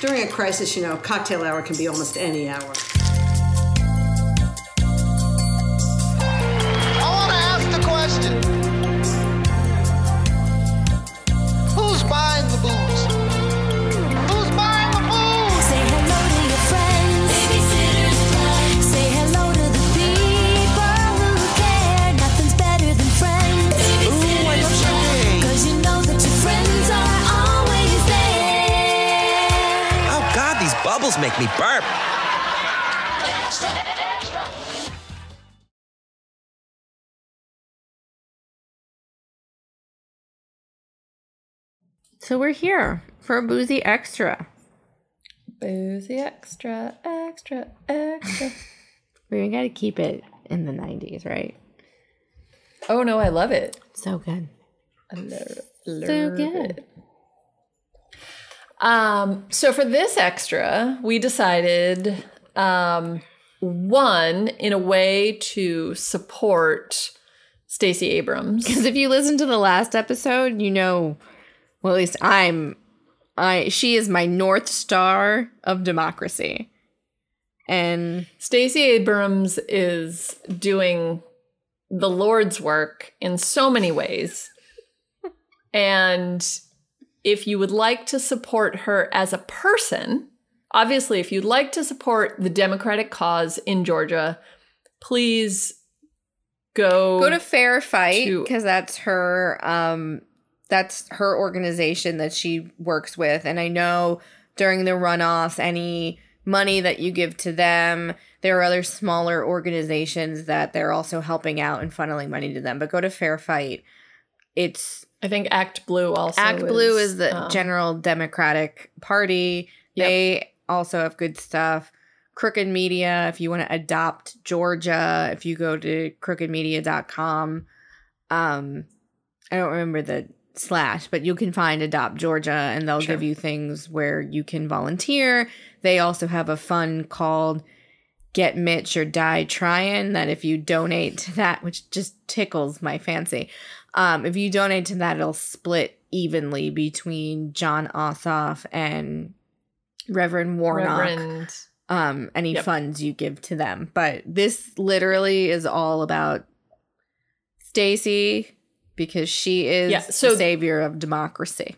During a crisis, you know, cocktail hour can be almost any hour. Me burp. So we're here for a boozy extra. Boozy extra, extra, extra. We got to keep it in the 90s, right? oh no, I love it. So good. I love, So good. it. Um, so for this extra, we decided um, one in a way to support Stacey Abrams. Because if you listen to the last episode, you know, well, at least I'm, I she is my north star of democracy, and Stacey Abrams is doing the Lord's work in so many ways. And if you would like to support her as a person, obviously, if you'd like to support the Democratic cause in Georgia, please go go to Fair Fight because that's her, um, that's her organization that she works with, and I know during the runoffs, any money that you give to them. There are other smaller organizations that they're also helping out and funneling money to them. But go to Fair Fight. It's I think Act Blue also. Act Blue is the um, General Democratic Party. Yep. They also have good stuff. Crooked Media, if you want to adopt Georgia, if you go to crookedmedia.com, um, I don't remember the slash, but you can find Adopt Georgia and they'll Sure. give you things where you can volunteer. They also have a fund called Get Mitch or Die Tryin' that if you donate to that, which just tickles my fancy, um, if you donate to that, it'll split evenly between Jon Ossoff and Reverend Warnock. Reverend. Um, any Yep. funds you give to them. But this literally is all about Stacey because she is Yeah, so- the savior of democracy.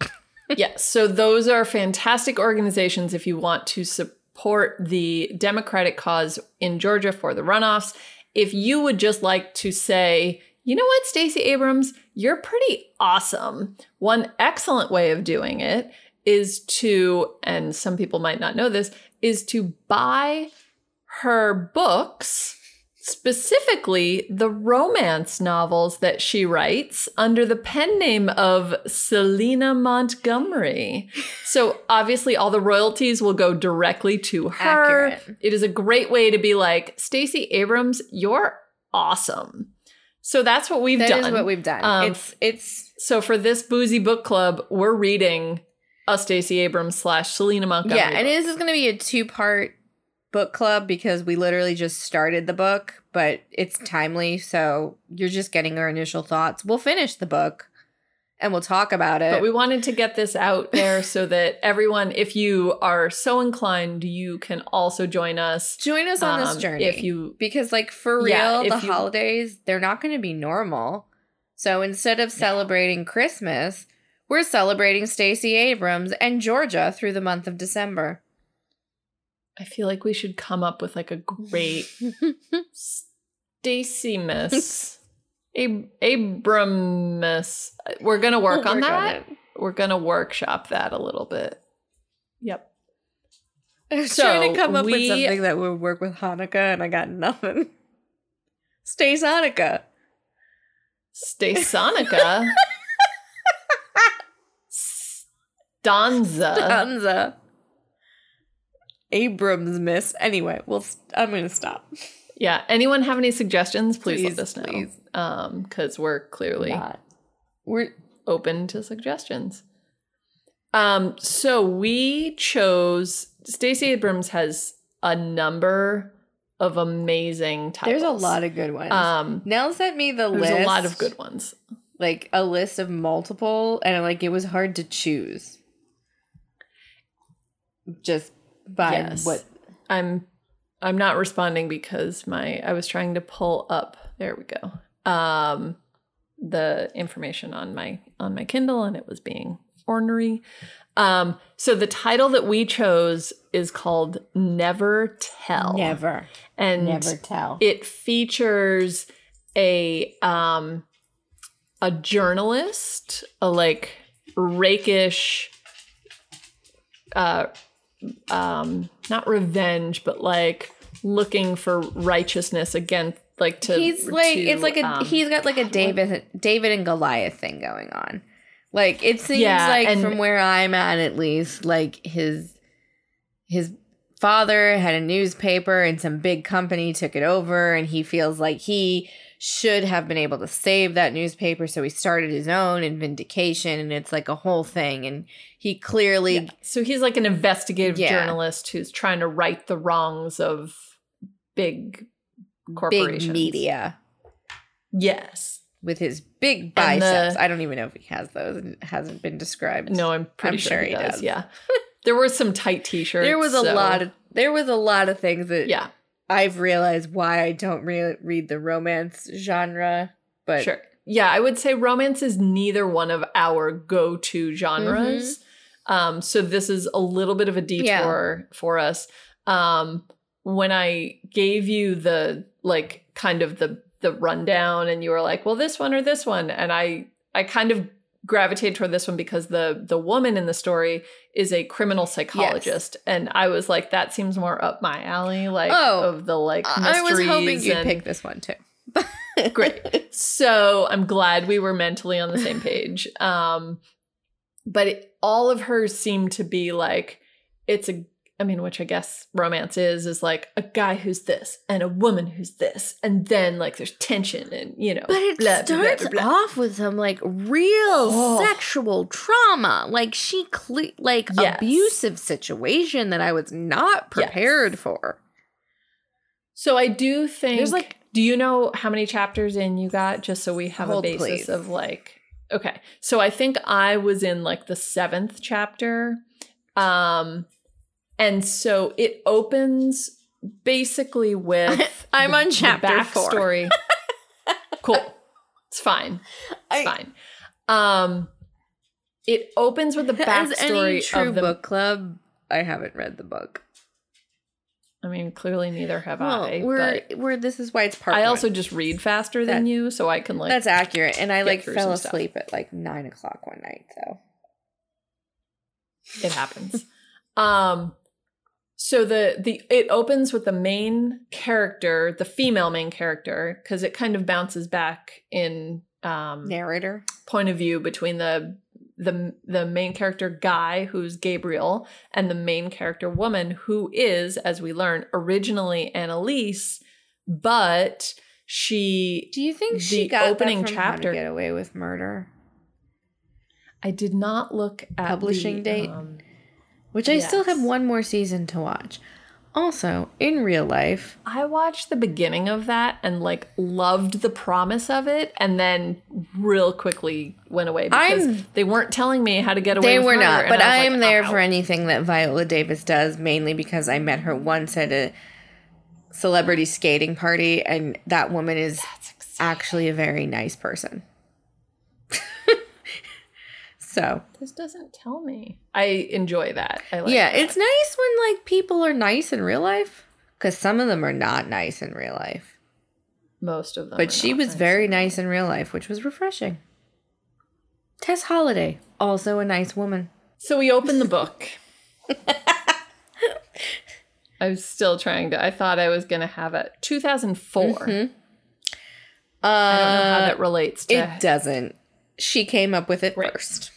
yeah, so those are fantastic organizations if you want to support the Democratic cause in Georgia for the runoffs. If you would just like to say, you know what, Stacey Abrams, you're pretty awesome. One excellent way of doing it is to, and some people might not know this, is to buy her books, specifically the romance novels that she writes under the pen name of Selena Montgomery. So obviously all the royalties will go directly to her. Accurate. It is a great way to be like, Stacey Abrams, you're awesome. So that's what we've That done. That is what we've done. Um, it's it's so for this boozy book club, we're reading a Stacey Abrams slash Selena Montgomery. yeah, and this is going to be a two part book club because we literally just started the book, but it's timely, so you're just getting our initial thoughts. We'll finish the book and we'll talk about it. But we wanted to get this out there so that everyone, if you are so inclined, you can also join us. join us on this Um, journey if you- because like for real Yeah, the you- holidays they're not going to be normal so instead of celebrating christmas we're celebrating stacey abrams and georgia through the month of december I feel like we should come up with like a great Stacy Miss. Ab- Abramus. We're gonna work We'll on work on that. it. We're gonna workshop that a little bit. Yep. i was So, trying to come up we- with something that would work with hanukkah and i got nothing stace hanukkah Stasonica. Stanza. Danza. abrams miss anyway well st- i'm gonna stop Yeah. Anyone have any suggestions? Please, Please, let us know. please. Um, because we're clearly Not. we're open to suggestions. Um, so we chose Stacey Abrams has a number of amazing titles. there's a lot of good ones um Nell sent me the there's list. a lot of good ones. like a list of multiple and like it was hard to choose. just by Yes. what I'm I'm not responding because my I was trying to pull up. There we go. Um the information on my on my Kindle and it was being ornery. Um so the title that we chose is called Never Tell. never And never tell. it features a um a journalist, a like rakish uh um not revenge but like looking for righteousness against like to he's like to, it's like a um, he's got like a David David and Goliath thing going on. Like it seems Yeah, like from where I'm at at least, like his his father had a newspaper and some big company took it over and he feels like he should have been able to save that newspaper so he started his own in vindication and it's like a whole thing and he clearly yeah. so he's like an investigative Yeah. journalist who's trying to right the wrongs of big corporations big media yes with his big biceps. the- I don't even know if he has those. It hasn't been described. no i'm pretty I'm sure, sure he, does. does. yeah there were some tight t-shirts there was a so- lot of there was a lot of things that yeah I've realized why I don't re- read the romance genre. But sure. Yeah, I would say romance is neither one of our go-to genres. Um, so this is a little bit of a detour for us. Um, when I gave you the like kind of the the rundown, and you were like, "Well, this one or this one," and I I kind of gravitated toward this one because the the woman in the story is a criminal psychologist, and I was like, "That seems more up my alley." Like Oh, of the like I was hoping you'd and- pick this one too. Great. So I'm glad we were mentally on the same page. Um, but it, all of hers seem to be like it's a. I mean, which I guess romance is is like a guy who's this and a woman who's this, and then like there's tension and you know. But it blah, starts blah, blah. off with some like real Oh. sexual trauma, like she cle- like Yes. abusive situation that I was not Yes. prepared for. So I do think There's, like- do you know how many chapters in you got just so we have Hold, a basis please. of like okay. So I think I was in like the 7th chapter. Um and so it opens basically with I'm on chapter four. cool. It's fine. It's I- fine. Um it opens with the As any backstory true of the book club, I haven't read the book. I mean, clearly neither have Well, I. we're but we're this is why it's part. I one. also just read faster than you, so I can like That's accurate. And I like fell some stuff. asleep at like nine o'clock one night. So it happens. um so the the it opens with the main character, the female main character, because it kind of bounces back in um narrator. point of view between the the the main character guy who's Gabriel and the main character woman who is as we learn originally Annalise but she Do you think she The got opening that from How to chapter- Get Away with Murder? I did not look at Publishing the, date? um, Which I still have one more season to watch. Also, in real life, I watched the beginning of that and like loved the promise of it, and then real quickly went away because I'm- they weren't telling me how to get away. they with were murder, not. But I am like, there I'm for anything that Viola Davis does, mainly because I met her once at a celebrity skating party, and that woman is actually a very nice person. So This doesn't tell me. I enjoy that. I like yeah, that. it's nice when like people are nice in real life, because some of them are not nice in real life. most of them. But she was nice. very nice in real life, which was refreshing. Tess Holiday, also a nice woman. So we open the book. I was still trying to. I thought I was going to have it. 2004. Uh, I don't know how that relates to. it doesn't. She came up with it Right. first.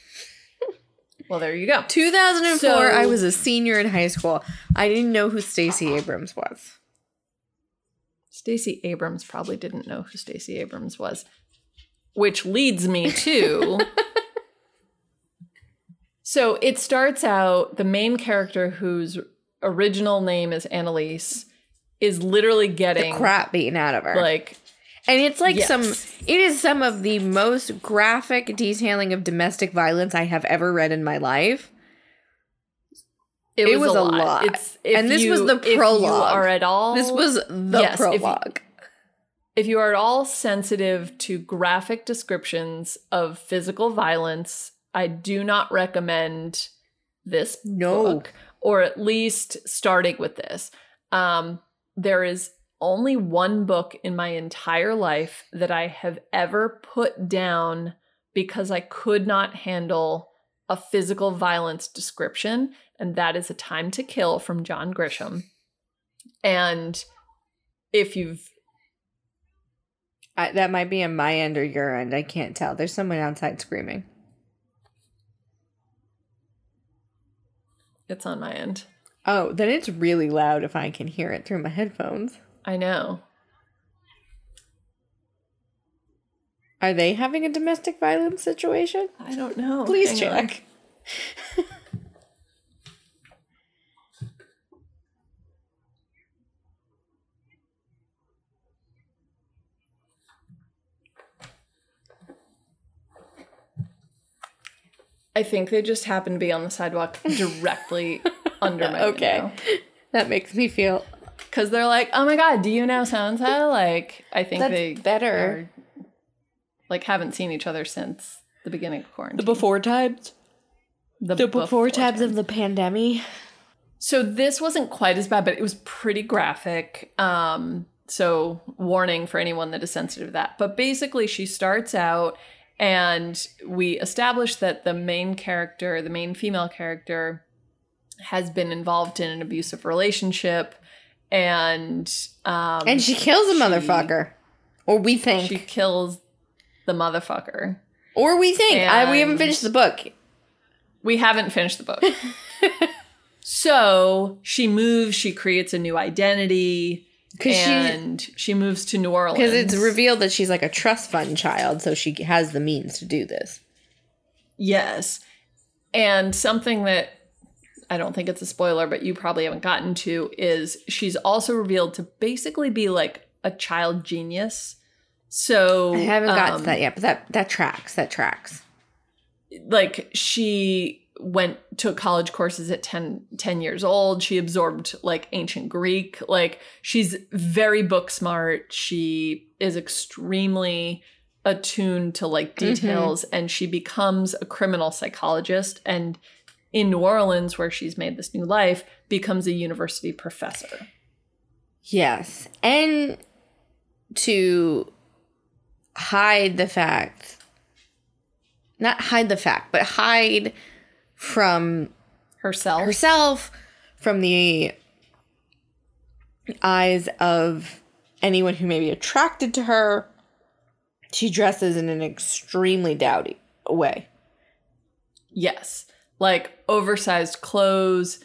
Well, there you go. 2004, So- I was a senior in high school. I didn't know who Stacey Abrams was. Stacey Abrams probably didn't know who Stacey Abrams was, which leads me to. so it starts out the main character whose original name is Annalise is literally The getting crap beaten out of her. like and it's like Yes. some, it is some of the most graphic detailing of domestic violence I have ever read in my life. It, It was, was a lot. lot. It's, if And this was you- the if you prologue. are at all This was the Yes, if you- prologue. if you are at all sensitive to graphic descriptions of physical violence, I do not recommend this No. book, or at least starting with this. Um, there is only one book in my entire life that I have ever put down because I could not handle a physical violence description, and that is A Time to Kill from John Grisham. And if you've I, that might be on my end or your end. I can't tell. There's someone outside screaming. It's on my end. Oh, then it's really loud if I can hear it through my headphones. I know. Are they having a domestic violence situation? I don't know. Please Hang check. I think they just happen to be on the sidewalk directly under my window. Okay. That makes me feel Because they're like, oh my god, do you know so and so? Like, I think That's they better. are, like haven't seen each other since the beginning of quarantine. The before times. the, The before Times of the pandemic. So this wasn't quite as bad, but it was pretty graphic. Um, so warning for anyone that is sensitive to that. But basically, she starts out, and we establish that the main character, the main female character, has been involved in an abusive relationship, and um, And she kills a motherfucker. Or we think. She kills the motherfucker. or we think. I, we haven't finished the book. We haven't finished the book. so she moves, she creates a new identity. 'Cause she- and she, moves to New Orleans. Because it's revealed that she's like a trust fund child, so she has the means to do this. Yes. And something that I don't think it's a spoiler, but you probably haven't gotten to is she's also revealed to basically be like a child genius. So I haven't gotten um, to that yet, but that that tracks. That tracks. like she went took college courses at 10, 10 years old she absorbed like ancient greek like she's very book smart she is extremely attuned to like details and she becomes a criminal psychologist and in new orleans where she's made this new life becomes a university professor Yes, and to hide the fact, not hide the fact, but hide from herself herself from the eyes of anyone who may be attracted to her. She dresses in an extremely dowdy way. Yes. Like oversized clothes,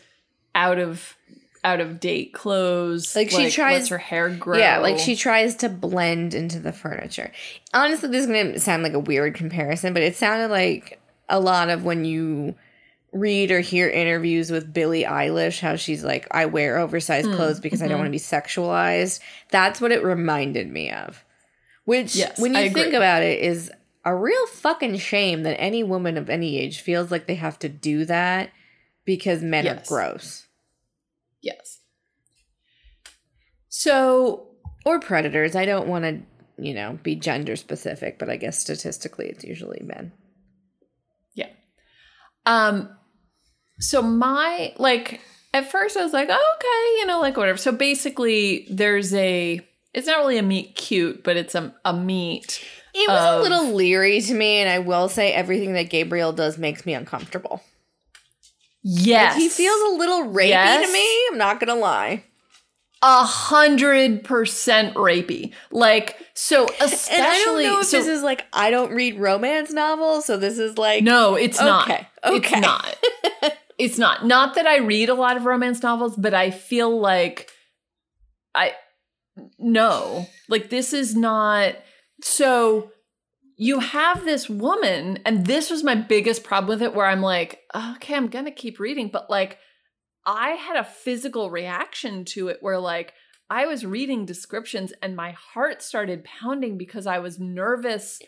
out of out of date clothes. Like, she tries- lets her hair grow. Yeah, like she tries to blend into the furniture. Honestly, this is going to sound like a weird comparison, but it sounded like a lot of when you read or hear interviews with Billie Eilish, how she's like, I wear oversized Hmm, clothes because I mm-hmm. don't want to be sexualized. That's what it reminded me of. Which, Yes, when you I think agree. about it, is a real fucking shame that any woman of any age feels like they have to do that because men Yes. are gross Yes. So or predators. I don't want to, you know, be gender specific, but I guess statistically it's usually men. yeah. Um so my like at first I was like, oh, okay, you know, like whatever. So basically there's a it's not really a meet cute, but it's a, a meet. It was Of- a um, little leery to me, and I will say everything that Gabriel does makes me uncomfortable. Yes. He feels a little rapey Yes. to me. I'm not gonna lie. a hundred percent rapey. Like so especially And I don't know if so, this is like I don't read romance novels, so this is like No, it's not. Okay, It's okay. not. it's not. Not that I read a lot of romance novels, but I feel like I no. Like this is not so you have this woman and this was my biggest problem with it where I'm like, okay, I'm to keep reading, but like I had a physical reaction to it where like I was reading descriptions and my heart started pounding because I was nervous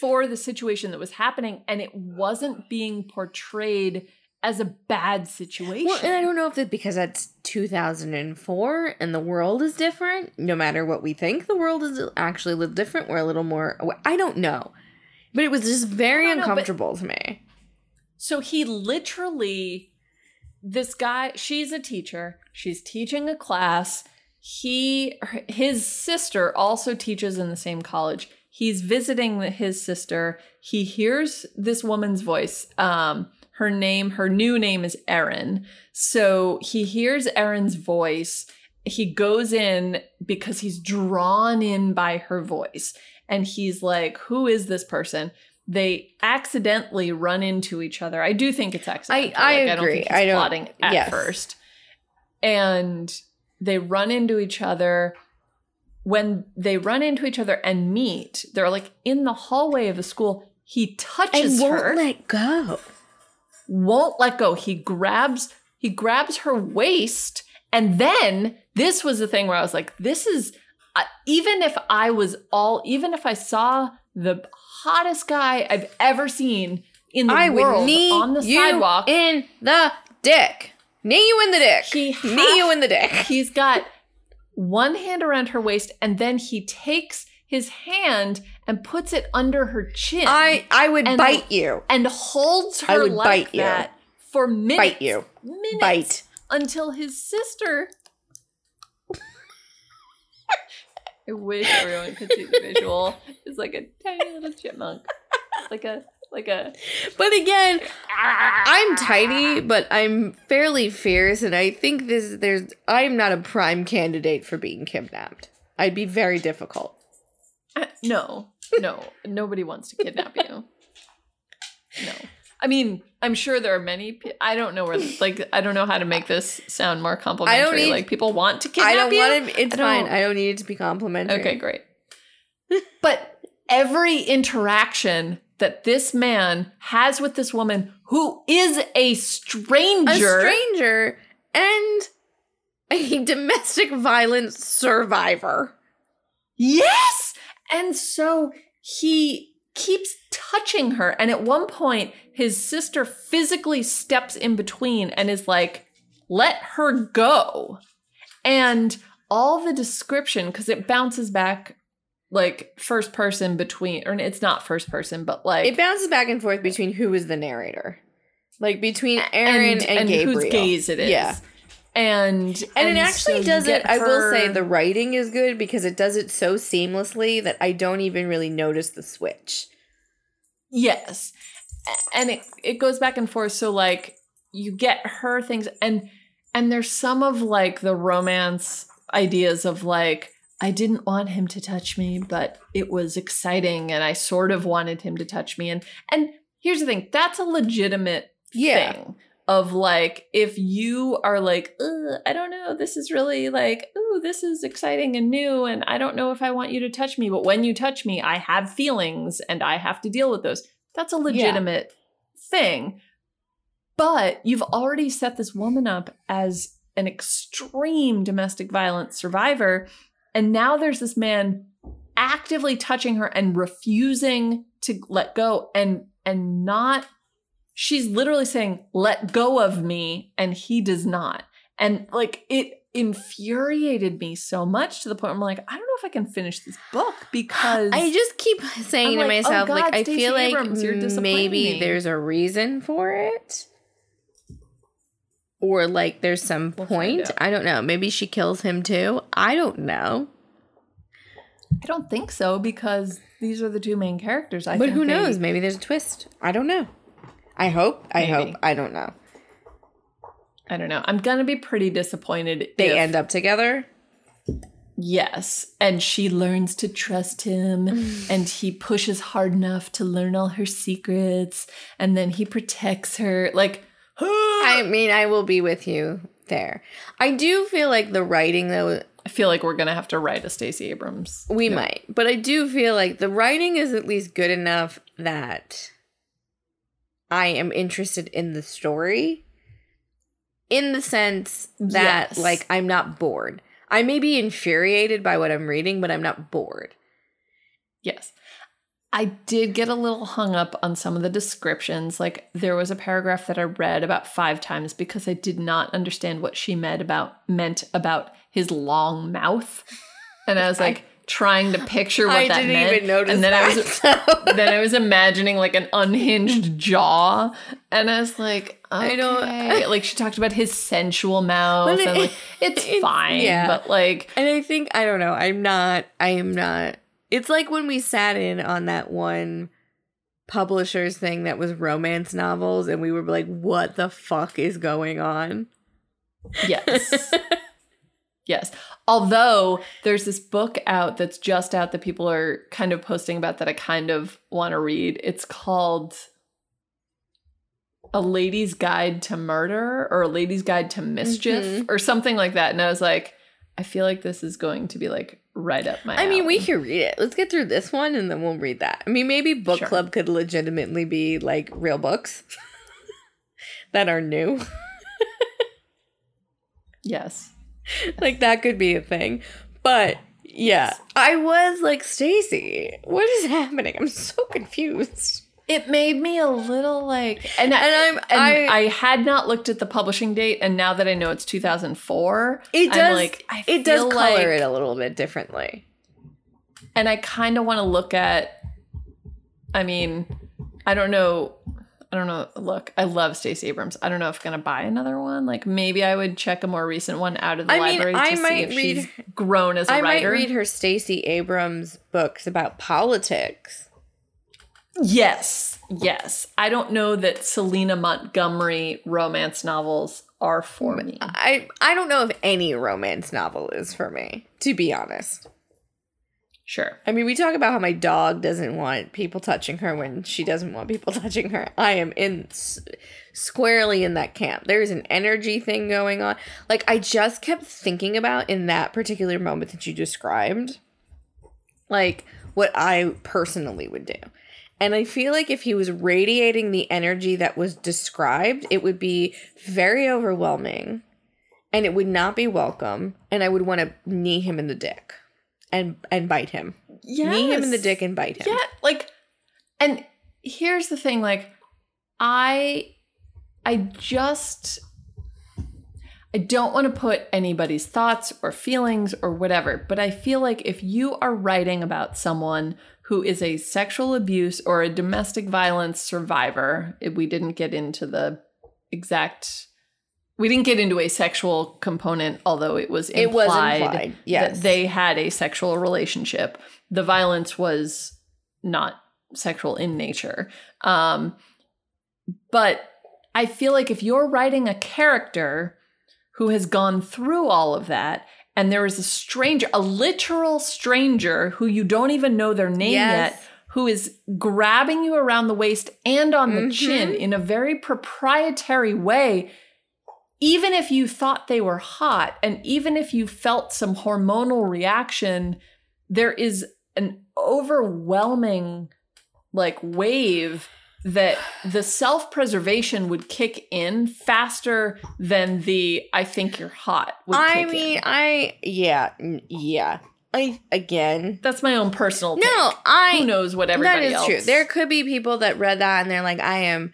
for the situation that was happening and it wasn't being portrayed as a bad situation. Well, and I don't know if it's because that's 2004 and the world is different. No matter what we think, the world is actually a little different. We're a little more. I don't know, but it was just very don't know, but- uncomfortable to me. So he literally, this guy, she's a teacher. She's teaching a class. He, his sister also teaches in the same college. He's visiting his sister. He hears this woman's voice. Um, her name, her new name is Erin. So he hears Erin's voice. He goes in because he's drawn in by her voice. And he's like, Who is this person? They accidentally run into each other. I do think it's accidental. I Like, don't agree. I don't- plotting at yes. first. And they run into each other. When they run into each other and meet, they're like in the hallway of the school. He touches And won't her let go. Won't let go. He grabs he grabs her waist and then this was the thing where I was like this is uh, even if I was all even if I saw the hottest guy I've ever seen in the I world knee on the you sidewalk in the dick. Knee you in the dick. He knee you in the dick. he's got one hand around her waist and then he takes his hand and puts it under her chin I I would And- bite you. and holds her I would like bite you. that for minutes Bite you. minutes Bite. until his sister. I wish everyone could see the visual. It's like a tiny little chipmunk, like a like a. But again, I'm tiny, but I'm fairly fierce, and I think this there's I'm not a prime candidate for being kidnapped. I'd be very difficult. Uh, no, no, nobody wants to kidnap you. No, I mean, I'm sure there are many. pe- I don't know where, like, I don't know how to make this sound more complimentary. need- like, people want to kidnap you. I don't you. want to. It's I don't- fine. I don't need it to be complimentary. Okay, great. but every interaction that this man has with this woman, who is a stranger, A stranger and a domestic violence survivor. yes, and so he keeps touching her, and at one point, his sister physically steps in between and is like, "Let her go," and all the description because it bounces back like first person between or it's not first person but like It bounces back and forth between who is the narrator, like between Erin and, Gabriel. whose gaze it is. Yeah. And And, and it actually so does it. I will say the writing is good because it does it so seamlessly that I don't even really notice the switch. yes, and it it goes back and forth. So like you get her things, and and there's some of like the romance ideas of like I didn't want him to touch me, but it was exciting, and I sort of wanted him to touch me. And and here's the thing, that's a legitimate Yeah. thing of like if you are like i don't know this is really like ooh this is exciting and new and i don't know if i want you to touch me but when you touch me i have feelings and i have to deal with those. That's a legitimate thing. But you've already set this woman up as an extreme domestic violence survivor and now there's this man actively touching her and refusing to let go and and not she's literally saying let go of me and he does not and like it infuriated me so much to the point where i'm like i don't know if i can finish this book because I just keep saying I'm to like, oh myself, like, God, I Stacey feel like Abrams, you're maybe me. there's a reason for it. Or like there's some We'll point. I don't know. Maybe she kills him too. I don't know. i don't think so because these are the two main characters i but who they- knows? Maybe there's a twist. I don't know. I hope. I Maybe. hope. I don't know. i don't know i'm gonna be pretty disappointed They if- end up together. Yes. And she learns to trust him and he pushes hard enough to learn all her secrets and then he protects her. Like, I mean, I will be with you there. I do feel like the writing though I feel like we're going to have to write a Stacey Abrams. We might, but I do feel like the writing is at least good enough that I am interested in the story in the sense that Yes. like I'm not bored. I may be infuriated by what I'm reading, but I'm not bored. Yes. I did get a little hung up on some of the descriptions. Like there was a paragraph that I read about five times because I did not understand what she meant about meant about his long mouth. And I was like trying to picture what I that didn't meant. even notice and then I that, was then I was imagining like an unhinged jaw. And I was like, okay. I don't- like she talked about his sensual mouth. It- and like it's, it's- fine. yeah. But like And I think I don't know. I'm not. I am not. It's like when we sat in on that one publishers thing that was romance novels, and we were like, "What the fuck is going on?" Yes. yes. Although there's this book out that's just out that people are kind of posting about that I kind of want to read. It's called A Lady's Guide to Murder or A Lady's Guide to Mischief Mhm. or something like that. And I was like, I feel like this is going to be like right up my I mean, we can read it. Let's get through this one, and then we'll read that. I mean, maybe book Sure. club could legitimately be like real books that are new. Yes. like that could be a thing. But yeah, I was like, Stacey, what is happening? I'm so confused. It made me a little like, and, And and I'm- I, I- had not looked at the publishing date, and now that I know it's 2004, It I'm does. like, I it does color like- it a little bit differently. and I kind of want to look at. I mean, I don't know. I don't know. Look, I love Stacey Abrams. I don't know if I'm gonna buy another one. Like maybe I would check a more recent one out of the I mean, library to I see if read- she's grown as a I writer. I might read her Stacey Abrams books about politics. Yes, yes. I don't know that Selena Montgomery romance novels are for me. I I don't know if any romance novel is for me, to be honest. Sure. I mean, we talk about how my dog doesn't want people touching her when she doesn't want people touching her. I am in s- squarely in that camp. There's an energy thing going on. Like I just kept thinking about in that particular moment that you described, like what I personally would do. And I feel like if he was radiating the energy that was described, it would be very overwhelming and it would not be welcome. And I would want to knee him in the dick and and bite him. Yeah. Knee him in the dick and bite him. Yeah, like and here's the thing like I I just I don't want to put anybody's thoughts or feelings or whatever, but I feel like if you are writing about someone who is a sexual abuse or a domestic violence survivor, if we didn't get into the exact we didn't get into a sexual component, although it was implied, It was implied, yes. that they had a sexual relationship. The violence was not sexual in nature. Um, but I feel like if you're writing a character who has gone through all of that, and there is a stranger, a literal stranger who you don't even know their name Yes. yet, who is grabbing you around the waist and on the Mhm. chin in a very proprietary way, even if you thought they were hot, and even if you felt some hormonal reaction, there is an overwhelming like wave that the self-preservation would kick in faster than the I think you're hot would I kick in. mean, I yeah, mm, yeah. I again. That's my own personal take. No, I Who knows what That everybody is else true. There could be people that read that and they're like, I am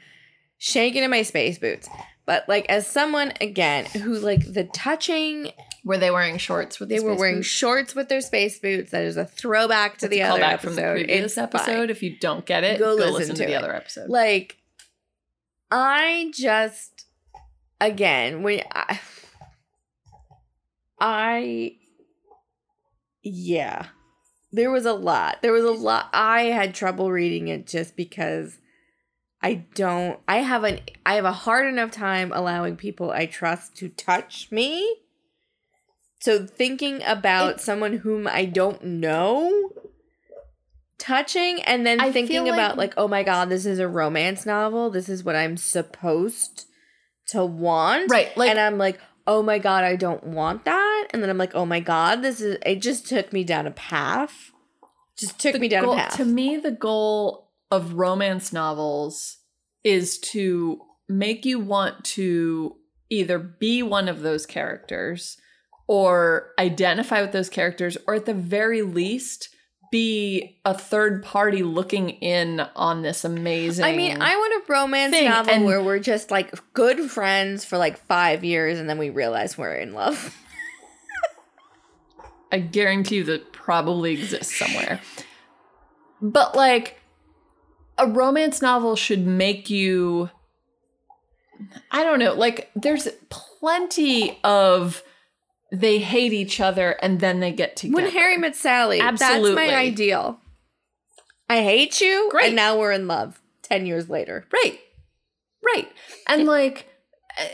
shaking in my space boots. But like as someone again who like the touching, were they wearing shorts with they the were wearing boots? short with their space boots. That is a throwback to a the other episode. from the previous It's episode. fine. If you don't get it, Go go, listen listen, to to, the it. other episode. Like, I just, again, when I, I, yeah, there was a lot. There was a lot. I had trouble reading it just because I don't, I have an, I have a hard enough time allowing people I trust to touch me. So thinking about someone whom I don't know touching and then I thinking about like- like oh my god this is a romance novel. This is what i'm supposed to want. Right, like- and i'm like oh my god i don't want that. And then i'm like oh my god this is it just took me down a path. Just took me down goal- a path. To me, the goal of romance novels is to make you want to either be one of those characters or identify with those characters, or at the very least, be a third party looking in on this amazing. I mean, I want a romance thing, novel and- where we're just like good friends for like five years and then we realize we're in love. I guarantee you that probably exists somewhere. But like a romance novel should make you I don't know, like there's plenty of they hate each other and then they get together. When Harry met Sally, Absolutely. that's my ideal. I hate you, Great. and now we're in love. Ten years later, Right. Right. And like eh,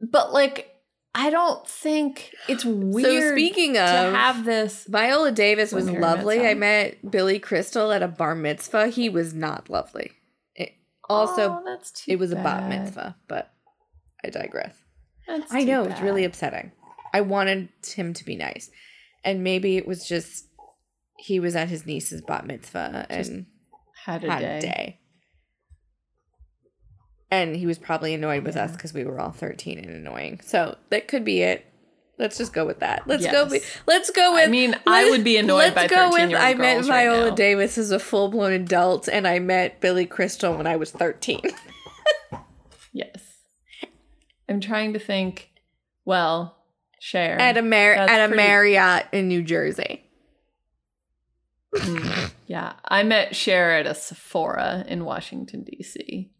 but like I don't think it's weird speaking of to have this Viola Davis was When Harry Met lovely. I met Billy Crystal at a bar mitzvah. He was not lovely. It, also, Oh, that's too it was a bat mitzvah, but I digress. That's I know it's really upsetting. I wanted him to be nice, and maybe it was just he was at his niece's bat mitzvah and had a had day. a day. And he was probably annoyed with us because we were all 13 and annoying. So that could be it. Let's just go with that. Let's go. Be, let's go with. I mean, I would be annoyed by that. let's go with. 13-year-old I met girls right Viola. Davis as a full blown adult, and I met Billy Crystal when I was 13. Yes. I'm trying to think. Well, Cher at a Mar- That's at a pretty- Marriott in New Jersey. Mm, yeah, I met Cher at a Sephora in Washington D.C.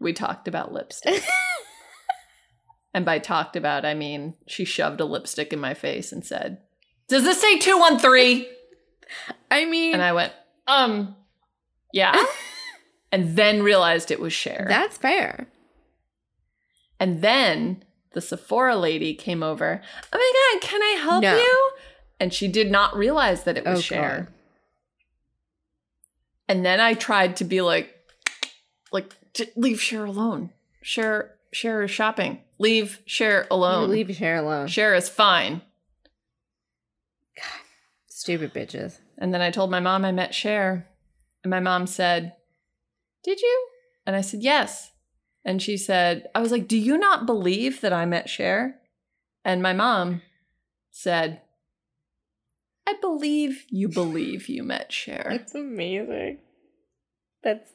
We talked about lipstick, and by talked about, I mean she shoved a lipstick in my face and said, "Does this say two one three?" I mean, And I went, "Um, yeah," and then realized it was Cher. that's fair. And then the Sephora lady came over. Oh my god, can I help No. you? And she did not realize that it was Oh, Cher. God. And then I tried to be like, like "J- leave Cher alone. Cher, Cher is shopping. Leave Cher alone. Leave Cher alone. Cher is fine. God, stupid bitches. And then I told my mom I met Cher, and my mom said, "Did you?" And I said, "Yes." And she said, "I was like, do you not believe that I met Cher?" And my mom said, "I believe you believe you met Cher." That's amazing. That's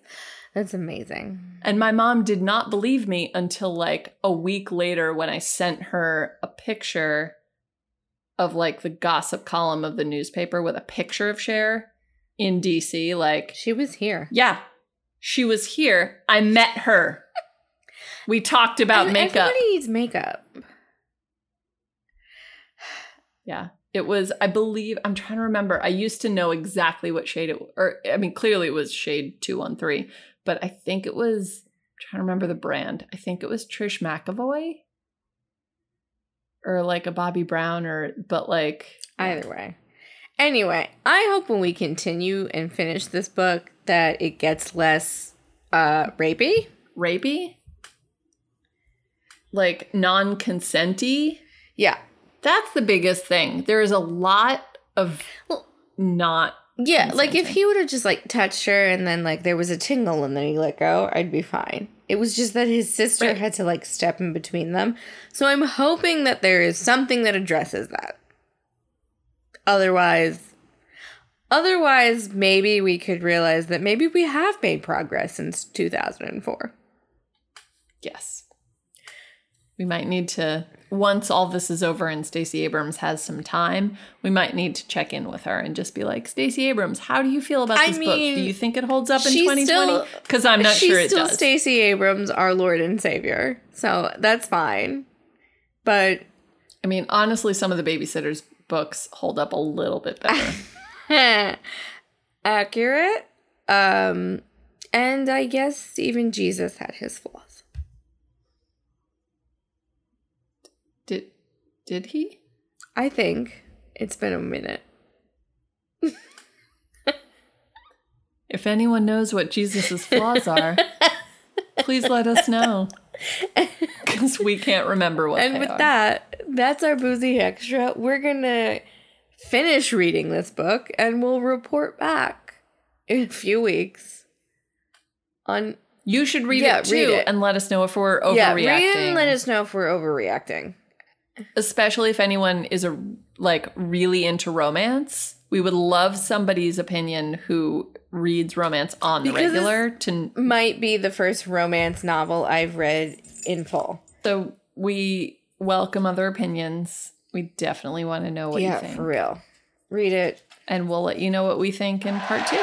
that's amazing. And my mom did not believe me until like a week later when I sent her a picture of like the gossip column of the newspaper with a picture of Cher in DC. Like, She was here. yeah, she was here. I met her. We talked about And makeup. Everybody needs makeup. Yeah. It was, I believe, I'm trying to remember. I used to know exactly what shade it or I mean, clearly it was shade 213, but I think it was I'm trying to remember the brand. I think it was Trish McEvoy or like a Bobbi Brown or but like Either way. Anyway, I hope when we continue and finish this book that it gets less uh rapey. rapey, like non-consenty. Yeah. That's the biggest thing. There is a lot of Well- not Yeah, like if he would have just like touched her and then like there was a tingle and then he let go, I'd be fine. It was just that his sister Right. had to like step in between them. So I'm hoping that there is something that addresses that. Otherwise otherwise maybe we could realize that maybe we have made progress since 2004. Yes. We might need to once all this is over and Stacey Abrams has some time, we might need to check in with her and just be like, Stacey Abrams, how do you feel about I this book? Do you think it holds up in 2020? Because I'm not She's sure it still does. Stacey Abrams, our Lord and Savior. So that's fine. But I mean, honestly, some of the babysitters books hold up a little bit better. accurate. Um, and I guess even Jesus had his flaws. did did he? I think it's been a minute. If anyone knows what Jesus's flaws are, please let us know. Because we can't remember what and with are. that, that's our boozy extra. We're gonna finish reading this book and we'll report back in a few weeks on you should read Yeah, it too read it. and let us know if we're overreacting. yeah, read and let us know if we're overreacting. Especially if anyone is a like really into romance We would love somebody's opinion who reads romance on the Because regular to Might be the first romance novel I've read in full. so we welcome other opinions. We definitely want to know what yeah, you think. for real. Read it. And we'll let you know what we think in part two.